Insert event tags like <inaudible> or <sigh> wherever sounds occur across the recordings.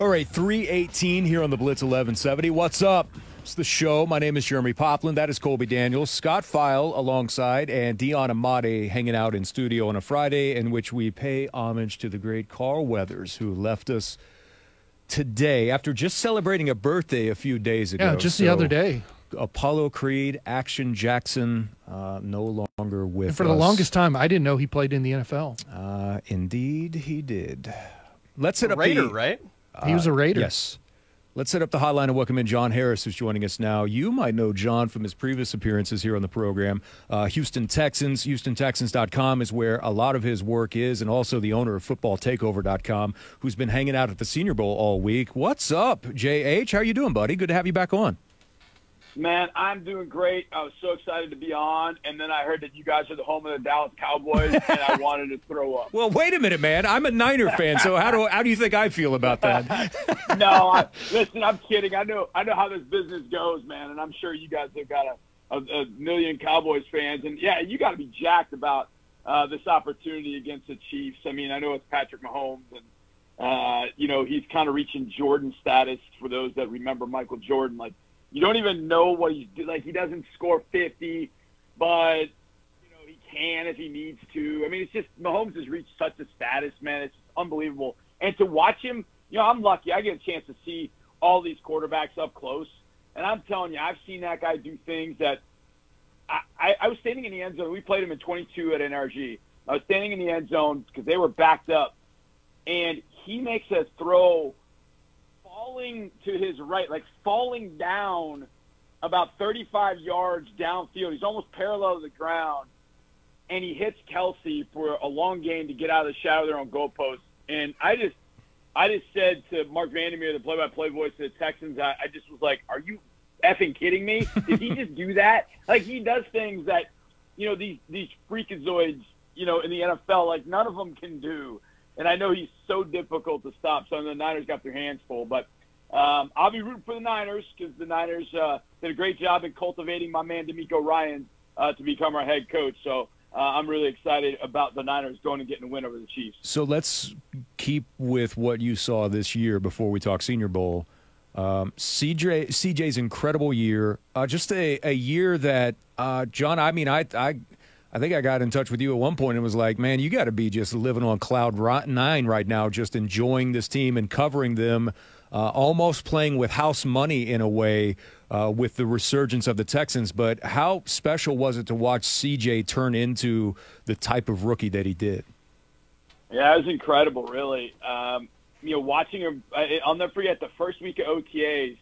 All right, 318 here on the Blitz 1170. What's up? It's the show. My name is Jeremy Poplin. That is Colby Daniels. Scott File alongside and Dion Amade hanging out in studio on a Friday in which we pay homage to the great Carl Weathers who left us today after just celebrating a birthday a few days ago. Yeah, just the other day. Apollo Creed, Action Jackson, uh, no longer with And for the longest time, I didn't know he played in the NFL. Uh, indeed, he did. Let's hit up Raider, the, right? He was a Raider. Yes. Let's set up the hotline and welcome in John Harris, who's joining us now. You might know John from his previous appearances here on the program. Uh, Houston Texans, HoustonTexans.com is where a lot of his work is, and also the owner of FootballTakeover.com, who's been hanging out at the Senior Bowl all week. What's up, JH? How are you doing, buddy? Good to have you back on. Man, I'm doing great. I was so excited to be on, and then I heard that you guys are the home of the Dallas Cowboys, and I <laughs> wanted to throw up. Well, wait a minute, man. I'm a Niner fan, so how do how do you think I feel about that? <laughs> no, I, listen, I'm kidding. I know, I know how this business goes, man, and I'm sure you guys have got a, a, a million Cowboys fans, and yeah, you got to be jacked about uh, this opportunity against the Chiefs. I mean, I know it's Patrick Mahomes, and uh, you know he's kind of reaching Jordan status for those that remember Michael Jordan. Like, you don't even know what he's do- like. He doesn't score 50, but you know he can if he needs to. I mean, it's just Mahomes has reached such a status, man. It's unbelievable. And to watch him, you know, I'm lucky. I get a chance to see all these quarterbacks up close, and I'm telling you, I've seen that guy do things that I, I, I was standing in the end zone. We played him in 22 at NRG. I was standing in the end zone because they were backed up, and he makes a throw falling to his right, like falling down about 35 yards downfield. He's almost parallel to the ground, and he hits Kelce for a long game to get out of the shadow there on goalpost. And I just, I just said to Marc Vandermeer, the play-by-play voice of the Texans, I, I just was like, "Are you effing kidding me? Did he just do that? <laughs> Like he does things that, you know, these these freakazoids, you know, in the NFL, like none of them can do." And I know he's so difficult to stop. So the Niners got their hands full, but um, I'll be rooting for the Niners because the Niners uh, did a great job in cultivating my man DeMeco Ryan uh, to become our head coach. So uh, I'm really excited about the Niners going and getting a win over the Chiefs. So let's keep with what you saw this year before we talk Senior Bowl. Um, CJ CJ's incredible year, uh, just a, a year that uh, John. I mean, I I I think I got in touch with you at one point and was like, man, you got to be just living on cloud nine right now, just enjoying this team and covering them, uh, almost playing with house money in a way uh, with the resurgence of the Texans. But how special was it to watch CJ turn into the type of rookie that he did? Yeah, it was incredible, really. Um, you know, watching him, I'll never forget the first week of OTAs.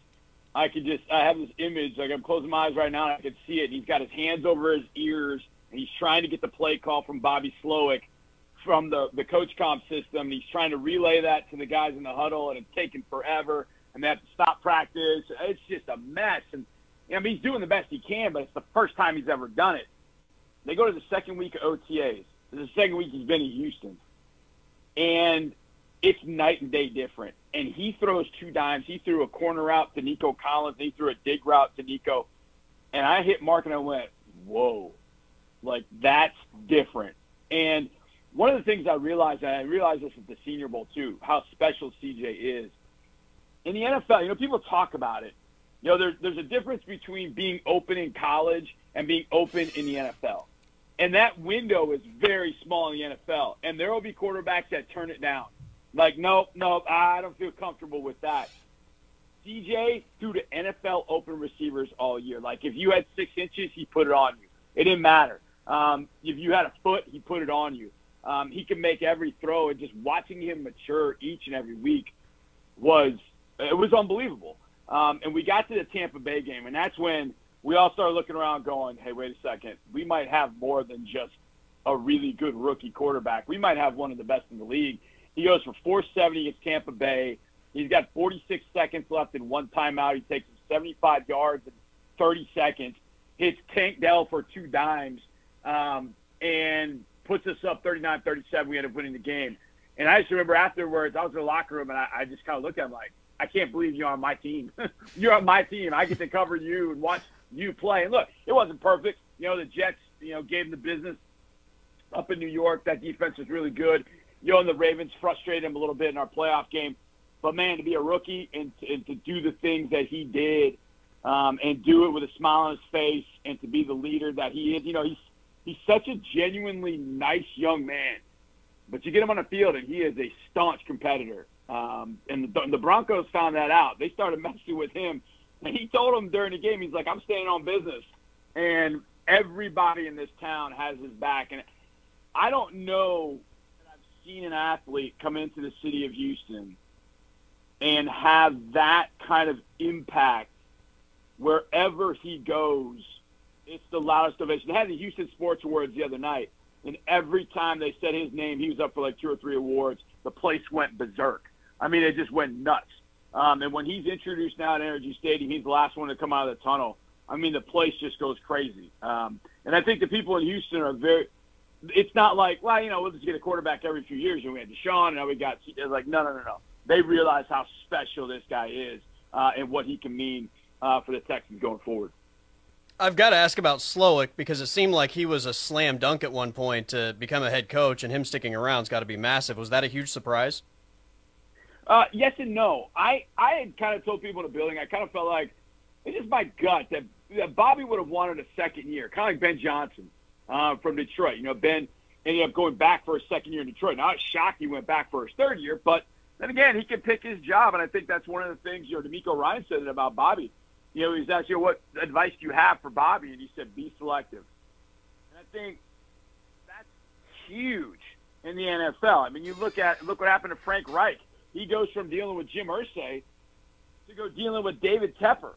I could just, I have this image, like I'm closing my eyes right now, and I could see it. He's got his hands over his ears, and he's trying to get the play call from Bobby Slowik from the the coach comp system. He's trying to relay that to the guys in the huddle, and it's taking forever. And they have to stop practice. It's just a mess. And I mean, he's doing the best he can, but it's the first time he's ever done it. They go to the second week of OTAs. The second week he's been in Houston, and it's night and day different. And he throws two dimes. He threw a corner route to Nico Collins. And he threw a dig route to Nico. And I hit Mark and I went, whoa, like that's different. And one of the things I realized, and I realized this at the Senior Bowl too, how special CJ is. In the NFL, you know, people talk about it. You know, there, there's a difference between being open in college and being open in the NFL. And that window is very small in the NFL. And there will be quarterbacks that turn it down. Like, nope, nope, I don't feel comfortable with that. CJ threw to NFL open receivers all year. Like, if you had six inches, he put it on you. It didn't matter. Um, if you had a foot, he put it on you. Um, he can make every throw, and just watching him mature each and every week was it was unbelievable. Um, and we got to the Tampa Bay game, and that's when we all started looking around, going, "Hey, wait a second, we might have more than just a really good rookie quarterback. We might have one of the best in the league." He goes for 470 against Tampa Bay. He's got 46 seconds left in one timeout. He takes 75 yards in 30 seconds. Hits Tank Dell for two dimes, um, and puts us up 39-37. We end up winning the game. And I just remember afterwards, I was in the locker room, and I, I just kind of looked at him like, I can't believe you're on my team. <laughs> you're on my team. I get to cover you and watch you play. And look, it wasn't perfect. You know, the Jets, you know, gave him the business up in New York. That defense was really good. You know, and the Ravens frustrated him a little bit in our playoff game. But man, to be a rookie and, and to do the things that he did, um, and do it with a smile on his face, and to be the leader that he is, you know, he's he's such a genuinely nice young man. But you get him on the field, and he is a staunch competitor. Um, and the, the Broncos found that out. They started <laughs> messing with him, and he told them during the game, he's like, "I'm staying on business," and everybody in this town has his back. And I don't know that I've seen an athlete come into the city of Houston and have that kind of impact wherever he goes. It's the loudest ovation. They had the Houston Sports Awards the other night, and every time they said his name, he was up for like two or three awards. The place went berserk. I mean, it just went nuts. Um, and when he's introduced now at Energy Stadium, he's the last one to come out of the tunnel. I mean, the place just goes crazy. Um, and I think the people in Houston are very. It's not like, well, you know, we'll just get a quarterback every few years. And we had Deshaun, and now we got. It's like, no, no, no, no. They realize how special this guy is uh, and what he can mean uh, for the Texans going forward. I've got to ask about Slowik because it seemed like he was a slam dunk at one point to become a head coach, and him sticking around's got to be massive. Was that a huge surprise? Uh, yes and no. I, I had kind of told people in the building, I kind of felt like it's just my gut that, that Bobby would have wanted a second year, kind of like Ben Johnson uh, from Detroit. You know, Ben ended up going back for a second year in Detroit. Now, it's shocked he went back for his third year, but then again, he can pick his job, and I think that's one of the things, you know, DeMeco Ryan said about Bobby. You know, he's asked, you know, what advice do you have for Bobby? And he said, be selective. And I think that's huge in the NFL. I mean, you look at look what happened to Frank Reich he goes from dealing with Jim Irsay to go dealing with David Tepper.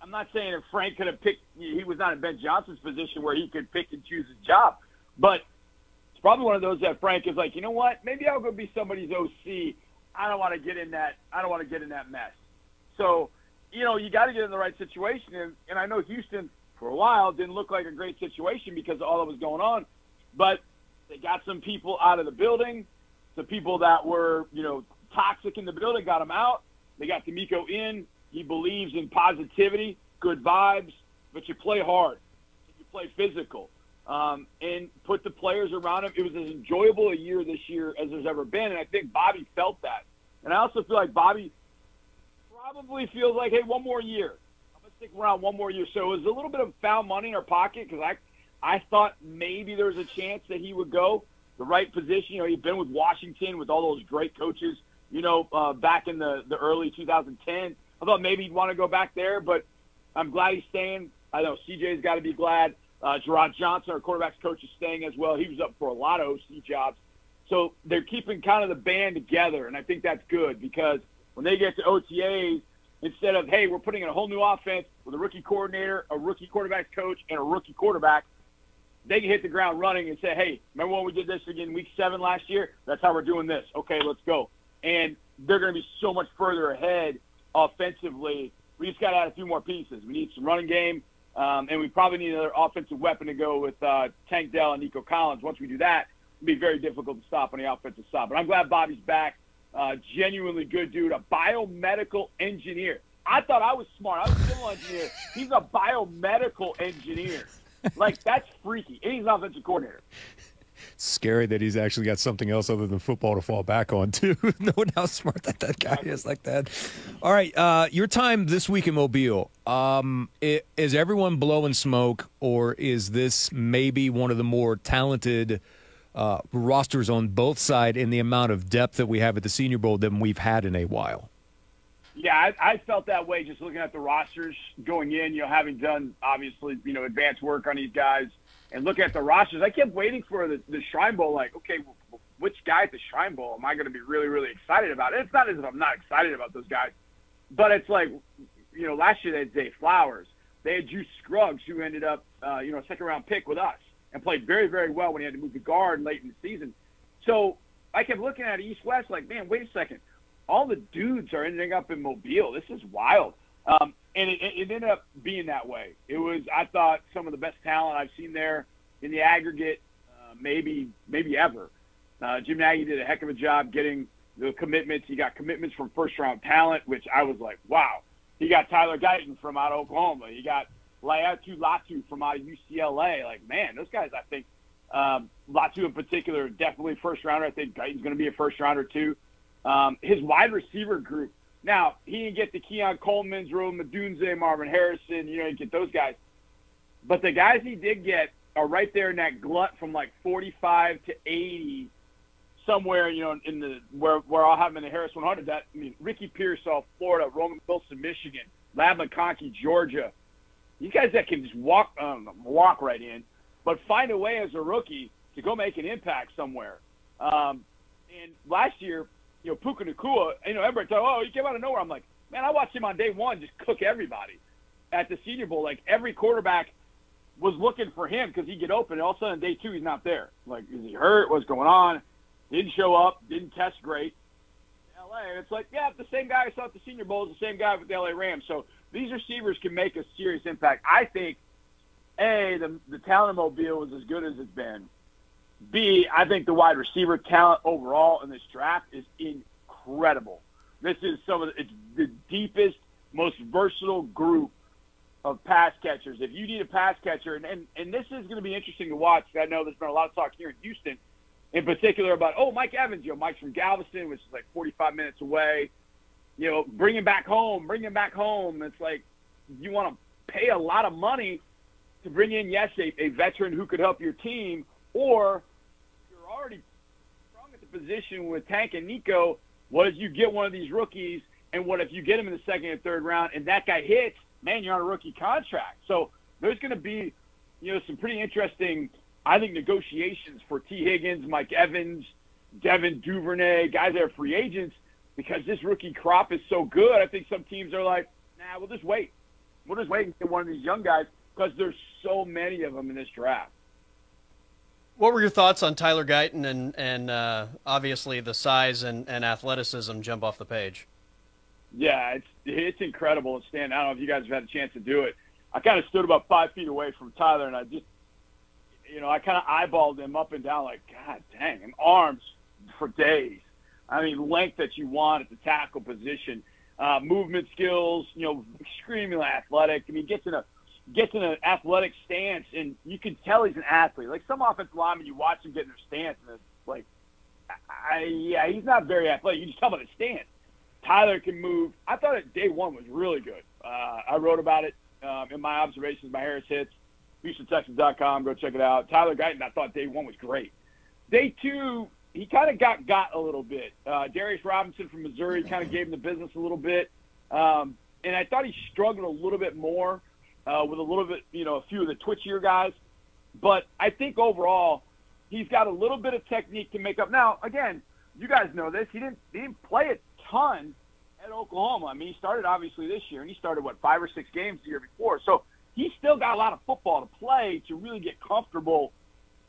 I'm not saying if Frank could have picked, he was not in Ben Johnson's position where he could pick and choose his job, but it's probably one of those that Frank is like, you know what, maybe I'll go be somebody's OC. I don't want to get in that. I don't want to get in that mess. So, you know, you got to get in the right situation, and, and I know Houston for a while didn't look like a great situation because of all that was going on, but they got some people out of the building the people that were, you know, toxic in the building, got him out. They got DeMeco in. He believes in positivity, good vibes, but you play hard. You play physical. Um, and put the players around him. It was as enjoyable a year this year as there's ever been, and I think Bobby felt that. And I also feel like Bobby probably feels like, hey, one more year. I'm gonna stick around one more year. So it was a little bit of foul money in our pocket because I, I thought maybe there was a chance that he would go the right position. You know, he'd been with Washington with all those great coaches. You know, uh, back in the the early 2010. I thought maybe he'd want to go back there, but I'm glad he's staying. I know CJ's got to be glad. Uh, Jerrod Johnson, our quarterbacks coach, is staying as well. He was up for a lot of OC jobs. So they're keeping kind of the band together, and I think that's good because when they get to OTAs, instead of, hey, we're putting in a whole new offense with a rookie coordinator, a rookie quarterback coach, and a rookie quarterback, they can hit the ground running and say, hey, remember when we did this again week seven last year? That's how we're doing this. Okay, let's go. And they're going to be so much further ahead offensively. We just got to add a few more pieces. We need some running game, um, and we probably need another offensive weapon to go with uh, Tank Dell and Nico Collins. Once we do that, it'll be very difficult to stop on the offensive side. But I'm glad Bobby's back. Uh, genuinely good dude, a biomedical engineer. I thought I was smart. I was a civil engineer. He's a biomedical engineer like that's freaky. And he's an offensive coordinator. Scary that he's actually got something else other than football to fall back on too. <laughs> Knowing how smart that that guy is like that. All right, uh, your time this week in Mobile. Um, it, is everyone blowing smoke, or is this maybe one of the more talented uh, rosters on both sides in the amount of depth that we have at the Senior Bowl than we've had in a while? Yeah, I, I felt that way just looking at the rosters going in. You know, having done obviously you know advanced work on these guys and looking at the rosters, I kept waiting for the, the Shrine Bowl. Like, okay, which guy at the Shrine Bowl am I going to be really really excited about? And it's not as if I'm not excited about those guys, but it's like you know last year they had Zay Flowers, they had Juice Scruggs who ended up uh, you know second round pick with us and played very very well when he had to move to guard late in the season. So I kept looking at East West like, man, wait a second all the dudes are ending up in Mobile. This is wild. Um, and it, it ended up being that way. It was, I thought, some of the best talent I've seen there in the aggregate, uh, maybe maybe ever. Uh, Jim Nagy did a heck of a job getting the commitments. He got commitments from first round talent, which I was like, wow. He got Tyler Guyton from out of Oklahoma. He got Laiatu Latu from out of UCLA. Like, man, those guys, I think, um, Latu in particular, definitely first rounder. I think Guyton's going to be a first rounder too. Um, his wide receiver group. Now he didn't get the Keon Coleman's, Rome Odunze, Marvin Harrison. You know, you get those guys, but the guys he did get are right there in that glut from like 45 to 80 somewhere, you know, in the where where I'll have him in the Harris 100. That I mean, Ricky Pierce, Pearsall, Florida, Roman Wilson, Michigan, Ladd McConkey, Georgia. These guys that can just walk um, walk right in, but find a way as a rookie to go make an impact somewhere. Um, and last year, you know, Puka Nacua, you know, everybody thought, oh, he came out of nowhere. I'm like, man, I watched him on day one just cook everybody at the Senior Bowl. Like every quarterback was looking for him because he'd get open. And all of a sudden, day two, he's not there. Like, is he hurt? What's going on? Didn't show up. Didn't test great. LA, it's like, yeah, the same guy I saw at the Senior Bowl is the same guy with the LA Rams. So these receivers can make a serious impact. I think, A, the, the talent of mobile is as good as it's been. B, I think the wide receiver talent overall in this draft is incredible. This is some of the, it's the deepest, most versatile group of pass catchers. If you need a pass catcher, and, and, and this is going to be interesting to watch. I know there's been a lot of talk here in Houston – in particular about, oh, Mike Evans, you know, Mike's from Galveston, which is like 45 minutes away. You know, bring him back home, bring him back home. It's like you want to pay a lot of money to bring in, yes, a, a veteran who could help your team, or you're already strong at the position with Tank and Nico. What if you get one of these rookies, and what if you get him in the second and third round, and that guy hits? Man, you're on a rookie contract. So there's going to be, you know, some pretty interesting – I think negotiations for Tee Higgins, Mike Evans, Devin Duvernay, guys that are free agents, because this rookie crop is so good. I think some teams are like, nah, we'll just wait. We'll just wait and get one of these young guys because there's so many of them in this draft. What were your thoughts on Tyler Guyton and and uh, obviously the size and, and athleticism jump off the page? Yeah, it's it's incredible to stand. I don't know if you guys have had a chance to do it. I kind of stood about five feet away from Tyler, and I just you know, I kind of eyeballed him up and down, like, God dang, and arms for days. I mean, length that you want at the tackle position, uh, movement skills, you know, extremely athletic. I mean, gets in a gets in an athletic stance, and you can tell he's an athlete. Like some offensive linemen, you watch him get in their stance, and it's like, I, yeah, he's not very athletic. You just tell by the stance. Tyler can move. I thought it, day one was really good. Uh, I wrote about it um, in my observations by Harris Hits. HoustonTexans.com. Go check it out. Tyler Guyton, I thought day one was great. Day two, he kind of got got a little bit. Uh, Darius Robinson from Missouri kind of gave him the business a little bit, um, and I thought he struggled a little bit more uh, with a little bit, you know, a few of the twitchier guys. But I think overall, he's got a little bit of technique to make up. Now, again, you guys know this. He didn't he didn't play a ton at Oklahoma. I mean, he started obviously this year, and he started what five or six games the year before. So he's still got a lot of football to play to really get comfortable.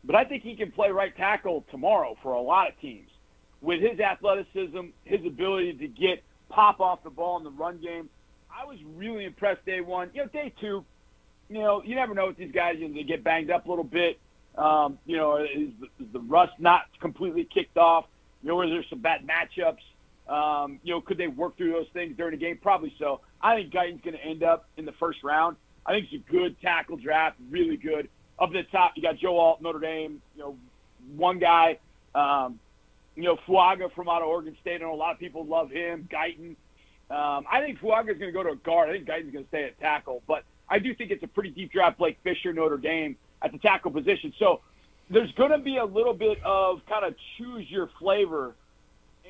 But I think he can play right tackle tomorrow for a lot of teams with his athleticism, his ability to get pop off the ball in the run game. I was really impressed day one. You know, day two, you know, you never know with these guys. You know, they get banged up a little bit. Um, you know, is, is the rust not completely kicked off? You know, is there some bad matchups? Um, you know, could they work through those things during the game? Probably so. I think Guyton's going to end up in the first round. I think it's a good tackle draft, really good. Up at the top, you got Joe Alt, Notre Dame. You know, one guy. Um, you know, Fuaga from out of Oregon State. I know a lot of people love him. Guyton. Um, I think Fuaga is going to go to a guard. I think Guyton's going to stay at tackle. But I do think it's a pretty deep draft. Blake Fisher, Notre Dame, at the tackle position. So there's going to be a little bit of kind of choose your flavor.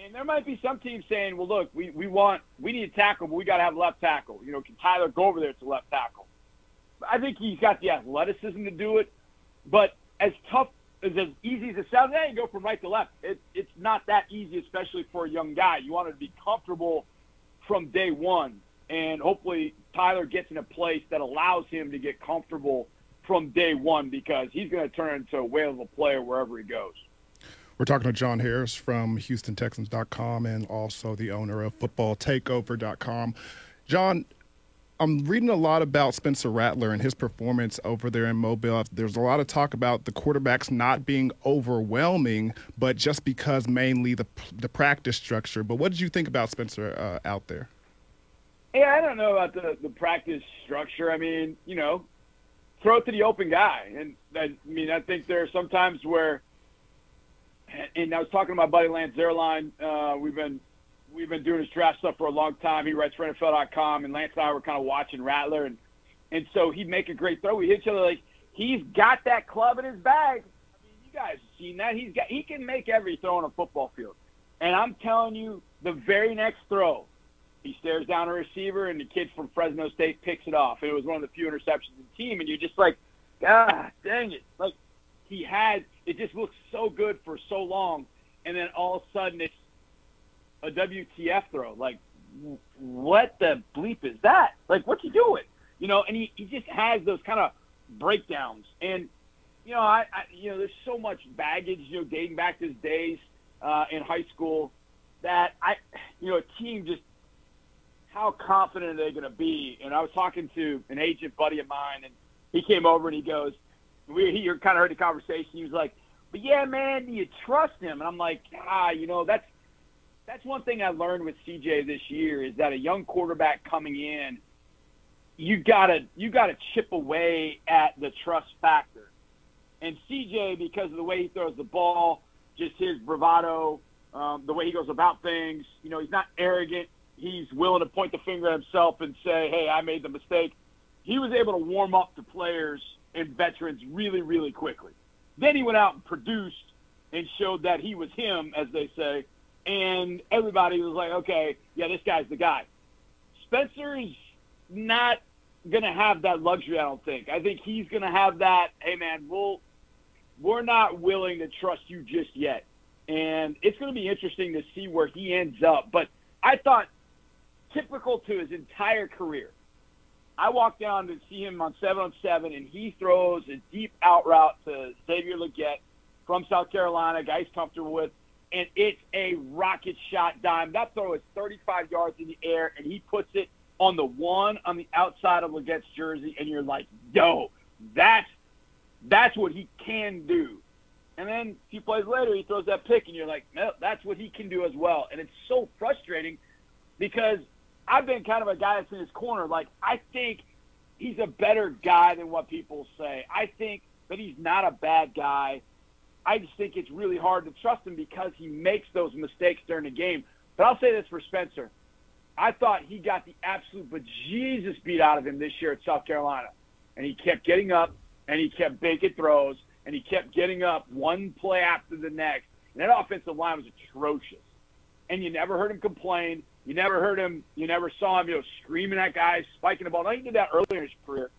And there might be some teams saying, well, look, we, we want, we need a tackle, but we got to have left tackle. You know, can Tyler go over there to left tackle? I think he's got the athleticism to do it. But as tough as as easy as it sounds, hey, you go from right to left. It, it's not that easy, especially for a young guy. You want to be comfortable from day one, and hopefully Tyler gets in a place that allows him to get comfortable from day one because he's going to turn into a whale of a player wherever he goes. We're talking to John Harris from HoustonTexans.com and also the owner of FootballTakeover.com. John, I'm reading a lot about Spencer Rattler and his performance over there in Mobile. There's a lot of talk about the quarterbacks not being overwhelming, but just because mainly the the practice structure. But what did you think about Spencer uh, out there? Yeah, I don't know about the the practice structure. I mean, you know, throw it to the open guy, and I mean, I think there are some times where, and I was talking to my buddy Lance Zierlein. Uh, we've been we've been doing his draft stuff for a long time. He writes for NFL.com, and Lance and I were kind of watching Rattler, and and so he'd make a great throw. We hit each other like he's got that club in his bag. I mean, you guys have seen that. He's got he can make every throw on a football field. And I'm telling you, the very next throw, he stares down a receiver, and the kid from Fresno State picks it off. It was one of the few interceptions in the team, and you're just like, ah, dang it! Like he had it just looks so good for so long, and then all of a sudden it's a WTF throw. Like, what the bleep is that? Like, what's he doing? You know, and he, he just has those kind of breakdowns. And, you know, I, I you know, there's so much baggage, you know, dating back to his days uh, in high school that I, you know, a team just how confident are they going to be? And I was talking to an agent buddy of mine, and he came over and he goes, we he kind of heard the conversation. He was like, "But yeah, man, do you trust him?" And I'm like, "Ah, you know, that's that's one thing I learned with CJ this year is that a young quarterback coming in, you gotta you gotta chip away at the trust factor. And CJ, because of the way he throws the ball, just his bravado, um, the way he goes about things, you know, he's not arrogant. He's willing to point the finger at himself and say, "Hey, I made the mistake." He was able to warm up the players and veterans really, really quickly. Then he went out and produced and showed that he was him, as they say, and everybody was like, okay, yeah, this guy's the guy. Spencer's not going to have that luxury, I don't think. I think he's going to have that, hey, man, we'll, we're not willing to trust you just yet. And it's going to be interesting to see where he ends up. But I thought, typical to his entire career, I walk down to see him on seven on seven, and he throws a deep out route to Xavier Legette from South Carolina, guy he's comfortable with, and it's a rocket shot dime. That throw is 35 yards in the air, and he puts it on the one on the outside of Legette's jersey, and you're like, yo, that's that's what he can do. And then a few plays later, he throws that pick, and you're like, no, that's what he can do as well. And it's so frustrating because I've been kind of a guy that's in his corner. Like, I think he's a better guy than what people say. I think that he's not a bad guy. I just think it's really hard to trust him because he makes those mistakes during the game. But I'll say this for Spencer. I thought he got the absolute bejesus beat out of him this year at South Carolina. And he kept getting up and he kept making throws and he kept getting up one play after the next. And that offensive line was atrocious. And you never heard him complain. You never heard him. You never saw him, you know, screaming at guys, spiking the ball. Now he did that earlier in his career,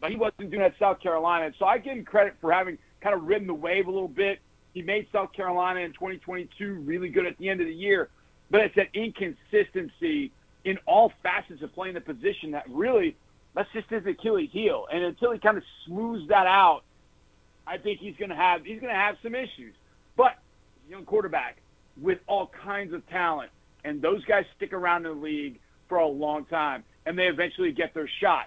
but he wasn't doing that at South Carolina. And so I give him credit for having kind of ridden the wave a little bit. He made South Carolina in 2022 really good at the end of the year, but it's that inconsistency in all facets of playing the position that really that's just his Achilles heel. And until he kind of smooths that out, I think he's going to have he's going to have some issues. But young quarterback with all kinds of talent and those guys stick around in the league for a long time, and they eventually get their shot.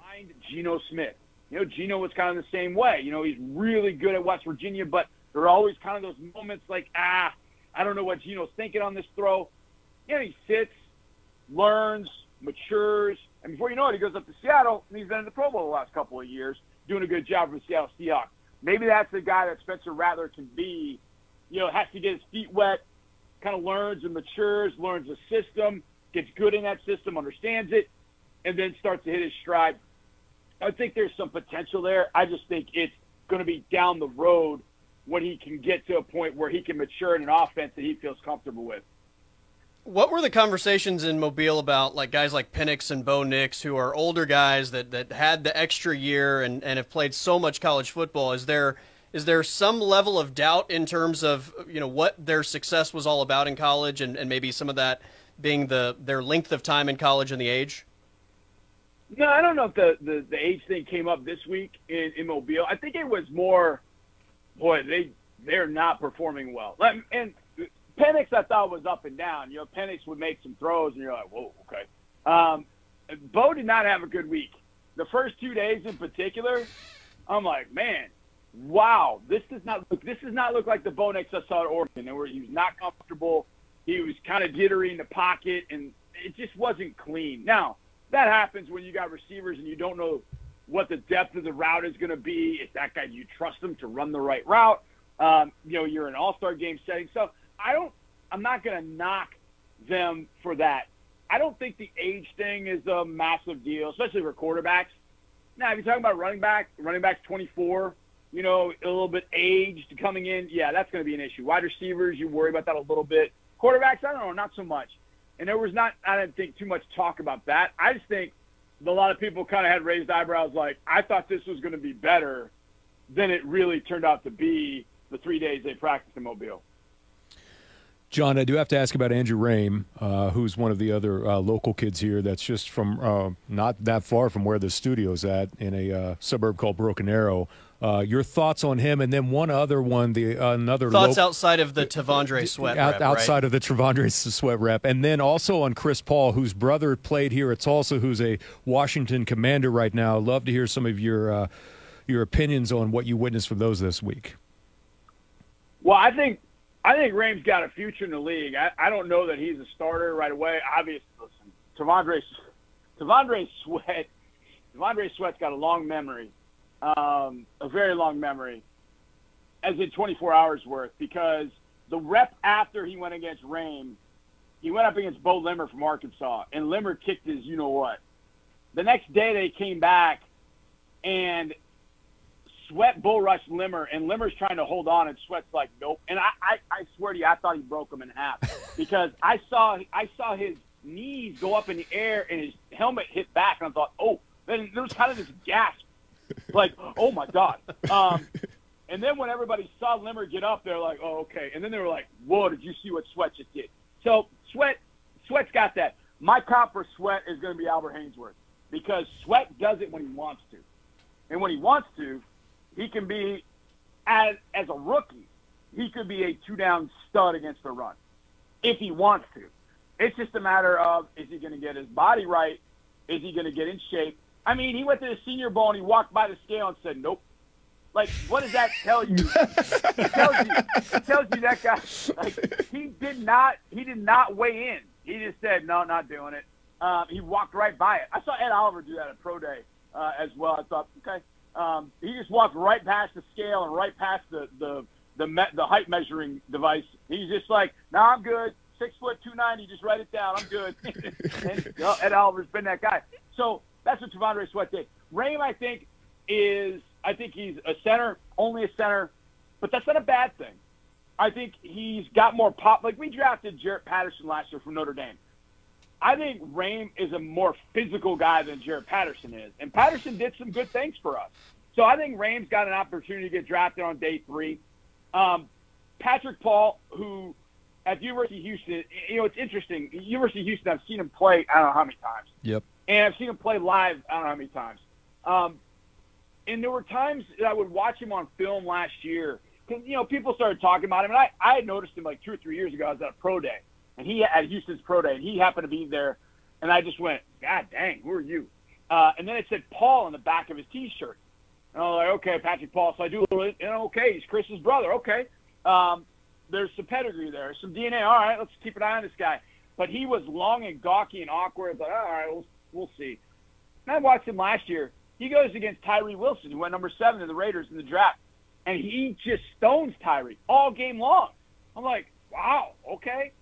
Find Geno Smith. You know, Geno was kind of the same way. You know, he's really good at West Virginia, but there are always kind of those moments like, ah, I don't know what Geno's thinking on this throw. You know, he sits, learns, matures, and before you know it, he goes up to Seattle, and he's been in the Pro Bowl the last couple of years, doing a good job for Seattle Seahawks. Maybe that's the guy that Spencer Rattler can be. You know, has to get his feet wet, kind of learns and matures, learns the system, gets good in that system, understands it, and then starts to hit his stride. I think there's some potential there. I just think it's going to be down the road when he can get to a point where he can mature in an offense that he feels comfortable with. What were the conversations in Mobile about like guys like Penix and Bo Nix who are older guys that, that had the extra year and, and have played so much college football? Is there – is there some level of doubt in terms of you know what their success was all about in college and, and maybe some of that being the their length of time in college and the age no i don't know if the, the, the age thing came up this week in, in mobile i think it was more boy they they're not performing well and Penix I thought was up and down. You know, Penix would make some throws, and you're like, whoa, okay. Um, Bo did not have a good week. The first two days in particular, I'm like, man, wow, this does not look this does not look like the Bo Nix I saw at Oregon, where he was not comfortable. He was kind of jittery in the pocket, and it just wasn't clean. Now that happens when you got receivers and you don't know what the depth of the route is going to be. If that guy, you trust him to run the right route? Um, you know, you're an All Star game setting, so I don't. I'm not going to knock them for that. I don't think the age thing is a massive deal, especially for quarterbacks. Now, if you're talking about running back, running back's 24, you know, a little bit aged coming in, yeah, that's going to be an issue. Wide receivers, you worry about that a little bit. Quarterbacks, I don't know, not so much. And there was not, I didn't think too much talk about that. I just think a lot of people kind of had raised eyebrows like, I thought this was going to be better than it really turned out to be the three days they practiced in Mobile. John, I do have to ask about Andrew Raym, uh, who's one of the other uh, local kids here that's just from uh, not that far from where the studio's at in a uh, suburb called Broken Arrow. Uh, your thoughts on him, and then one other one, the another thoughts lo- outside of the T'Vondre Sweat out, rep, outside right? of the T'Vondre Sweat rep, and then also on Chris Paul, whose brother played here at Tulsa, who's a Washington Commander right now. Love to hear some of your uh, your opinions on what you witnessed from those this week. Well, I think I think Raym's got a future in the league. I, I don't know that he's a starter right away. Obviously, listen, T'Vondre, T'Vondre Sweat, T'Vondre Sweat's got a long memory, um, a very long memory, as in 24 hours worth, because the rep after he went against Raym, he went up against Beaux Limmer from Arkansas, and Limmer kicked his you know what. The next day they came back, and Sweat bull rushed Limmer, and Limmer's trying to hold on, and Sweat's like, nope. And I, I, I swear to you, I thought he broke him in half <laughs> because I saw, I saw his knees go up in the air and his helmet hit back, and I thought, oh. Then there was kind of this gasp, like, oh my god. Um, and then when everybody saw Limmer get up, they're like, oh okay. And then they were like, whoa, did you see what Sweat just did? So Sweat, Sweat's got that. My comp for Sweat is going to be Albert Haynesworth because Sweat does it when he wants to, and when he wants to he can be as as a rookie, he could be a two down stud against the run if he wants to. It's just a matter of is he going to get his body right? Is he going to get in shape? I mean, he went to the Senior Bowl and he walked by the scale and said, "Nope." Like, what does that tell you? <laughs> it tells you, it tells you that guy, like, he did not, he did not weigh in. He just said, "No, not doing it." Um, he walked right by it. I saw Ed Oliver do that at pro day uh, as well. I thought, okay, um, he just walked right past the scale and right past the the the, me- the height measuring device. He's just like, "No, nah, I'm good. Six foot two ninety. Just write it down. I'm good." <laughs> and you Ed Oliver's been that guy. So that's what T'Vondre Sweat did. Raym, I think, is I think he's a center, only a center, but that's not a bad thing. I think he's got more pop. Like we drafted Jarrett Patterson last year from Notre Dame. I think Raym is a more physical guy than Jarrett Patterson is, and Patterson did some good things for us. So I think Raym's got an opportunity to get drafted on day three. Um, Patrick Paul, who at University of Houston, you know, it's interesting. University of Houston, I've seen him play. I don't know how many times. Yep. And I've seen him play live. I don't know how many times. Um, and there were times that I would watch him on film last year because you know people started talking about him, and I I had noticed him like two or three years ago. I was at a pro day, and he at Houston's pro day, and he happened to be there, and I just went, God dang, who are you? Uh, and then it said Paul on the back of his T-shirt, and I was like, okay, Patrick Paul. So I do a little, and okay, he's Chris's brother. Okay, um, there's some pedigree there, some DNA. All right, let's keep an eye on this guy. But he was long and gawky and awkward. But all right, we'll we'll see. And I watched him last year. He goes against Tyree Wilson, who went number seven to the Raiders in the draft, and he just stones Tyree all game long. I'm like, wow, okay.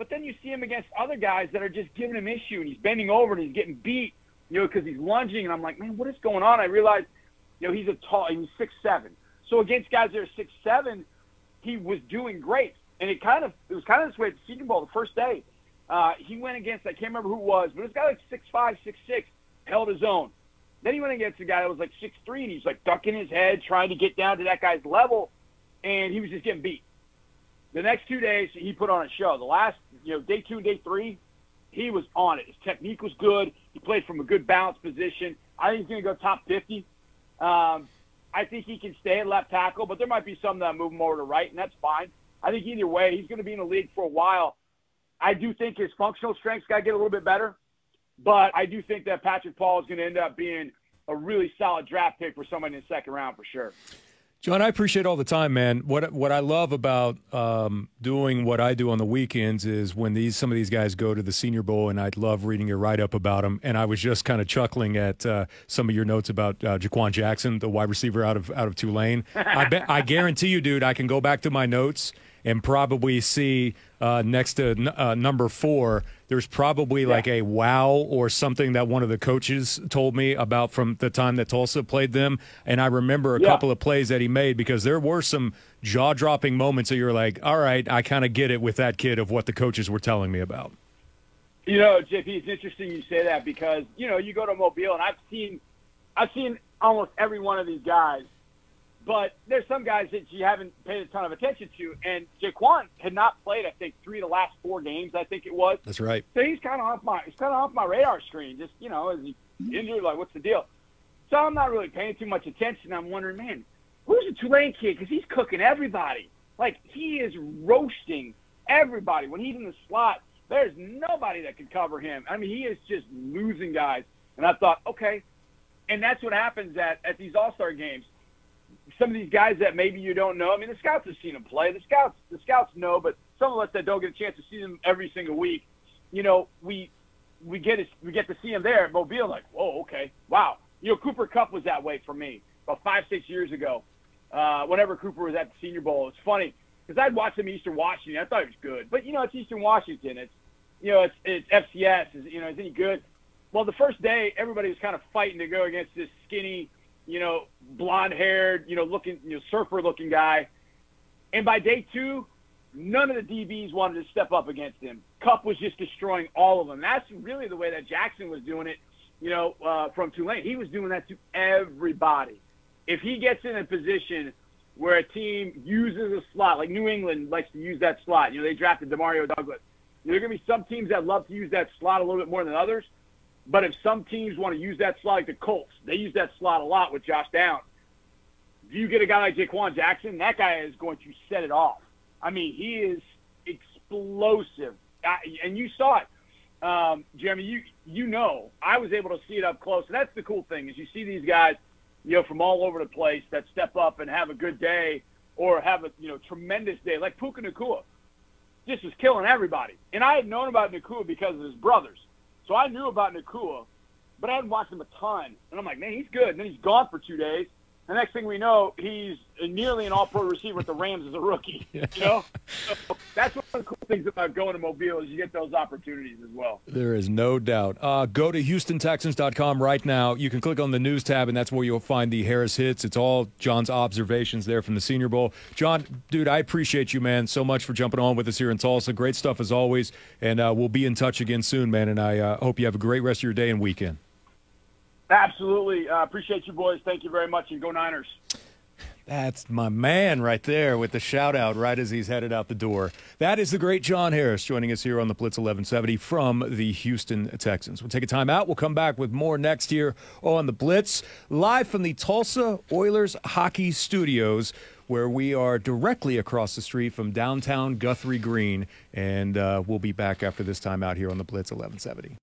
But then you see him against other guys that are just giving him issue, and he's bending over and he's getting beat, you know, because he's lunging. And I'm like, man, what is going on? I realized, you know, he's a tall, he's six seven. So against guys that are six seven, he was doing great. And it kind of it was kind of this way at the Senior Bowl the first day. Uh, he went against I can't remember who it was, but this guy like six five, six six, held his own. Then he went against a guy that was like six three, and he's like ducking his head, trying to get down to that guy's level, and he was just getting beat. The next two days, he put on a show. The last, you know, day two and day three, he was on it. His technique was good. He played from a good balance position. I think he's going to go top 50. Um, I think he can stay at left tackle, but there might be some that move him over to right, and that's fine. I think either way, he's going to be in the league for a while. I do think his functional strength's got to get a little bit better, but I do think that Patrick Paul is going to end up being a really solid draft pick for someone in the second round for sure. John, I appreciate all the time, man. What what I love about um, doing what I do on the weekends is when these some of these guys go to the Senior Bowl, and I'd love reading your write up about them. And I was just kind of chuckling at uh, some of your notes about uh, Jha'Quan Jackson, the wide receiver out of out of Tulane. I bet I guarantee you, dude, I can go back to my notes and probably see uh, next to n- uh, number four, there's probably like a wow or something that one of the coaches told me about from the time that Tulsa played them. And I remember a Yeah. couple of plays that he made because there were some jaw dropping moments that you're like, all right, I kind of get it with that kid of what the coaches were telling me about. You know, JP, it's interesting you say that because you know you go to Mobile and I've seen, I've seen almost every one of these guys, but there's some guys that you haven't paid a ton of attention to. And Jha'Quan had not played, I think, three of the last four games. I think it was. That's right. So he's kind of off my he's kind of off my radar screen. Just you know, is he injured? Like, what's the deal? So I'm not really paying too much attention. I'm wondering, man, who's the Tulane kid? Because he's cooking everybody. Like he is roasting everybody when he's in the slot. There's nobody that can cover him. I mean, he is just losing guys. And I thought, okay, and that's what happens at at these All Star games. Some of these guys that maybe you don't know. I mean, the scouts have seen him play. The scouts, the scouts know, but some of us that don't get a chance to see them every single week, you know, we we get it, we get to see him there at Mobile. Like, whoa, okay, wow. You know, Cooper Kupp was that way for me about five, six years ago. Uh, whenever Cooper was at the Senior Bowl, it's funny because I'd watch him Eastern Washington. I thought he was good, but you know, it's Eastern Washington. It's you know, it's it's FCS. Is you know, is he good? Well, the first day, everybody was kind of fighting to go against this skinny, you know, blonde-haired, you know, looking, you know, surfer-looking guy. And by day two, none of the DBs wanted to step up against him. Kupp was just destroying all of them. That's really the way that Jackson was doing it, you know, uh, from Tulane. He was doing that to everybody. If he gets in a position where a team uses a slot, like New England likes to use that slot, you know, they drafted Demario Douglas. There are going to be some teams that love to use that slot a little bit more than others. But if some teams want to use that slot, like the Colts, they use that slot a lot with Josh Downs. If you get a guy like Jha'Quan Jackson, that guy is going to set it off. I mean, he is explosive, I, and you saw it, um, Jeremy. You you know, I was able to see it up close, and that's the cool thing is you see these guys, you know, from all over the place that step up and have a good day or have a you know tremendous day, like Puka Nacua just was killing everybody. And I had known about Nacua because of his brothers. So I knew about Nacua, but I hadn't watched him a ton. And I'm like, man, he's good. And then he's gone for two days. The next thing we know, he's nearly an all-pro receiver with the Rams as a rookie. <laughs> You know, so that's one of the cool things about going to Mobile is you get those opportunities as well. There is no doubt. Uh, go to HoustonTexans.com right now. You can click on the news tab, and that's where you'll find the Harris hits. It's all John's observations there from the Senior Bowl. John, dude, I appreciate you, man, so much for jumping on with us here in Tulsa. Great stuff as always, and uh, we'll be in touch again soon, man. And I uh, hope you have a great rest of your day and weekend. Absolutely. Uh, appreciate you boys. Thank you very much, and go Niners. That's my man right there with the shout out right as he's headed out the door. That is the great John Harris joining us here on the Blitz 1170 from the Houston Texans. We'll take a time out. We'll come back with more next year on the Blitz, live from the Tulsa Oilers Hockey Studios, where we are directly across the street from downtown Guthrie Green. And uh, we'll be back after this time out here on the Blitz 1170.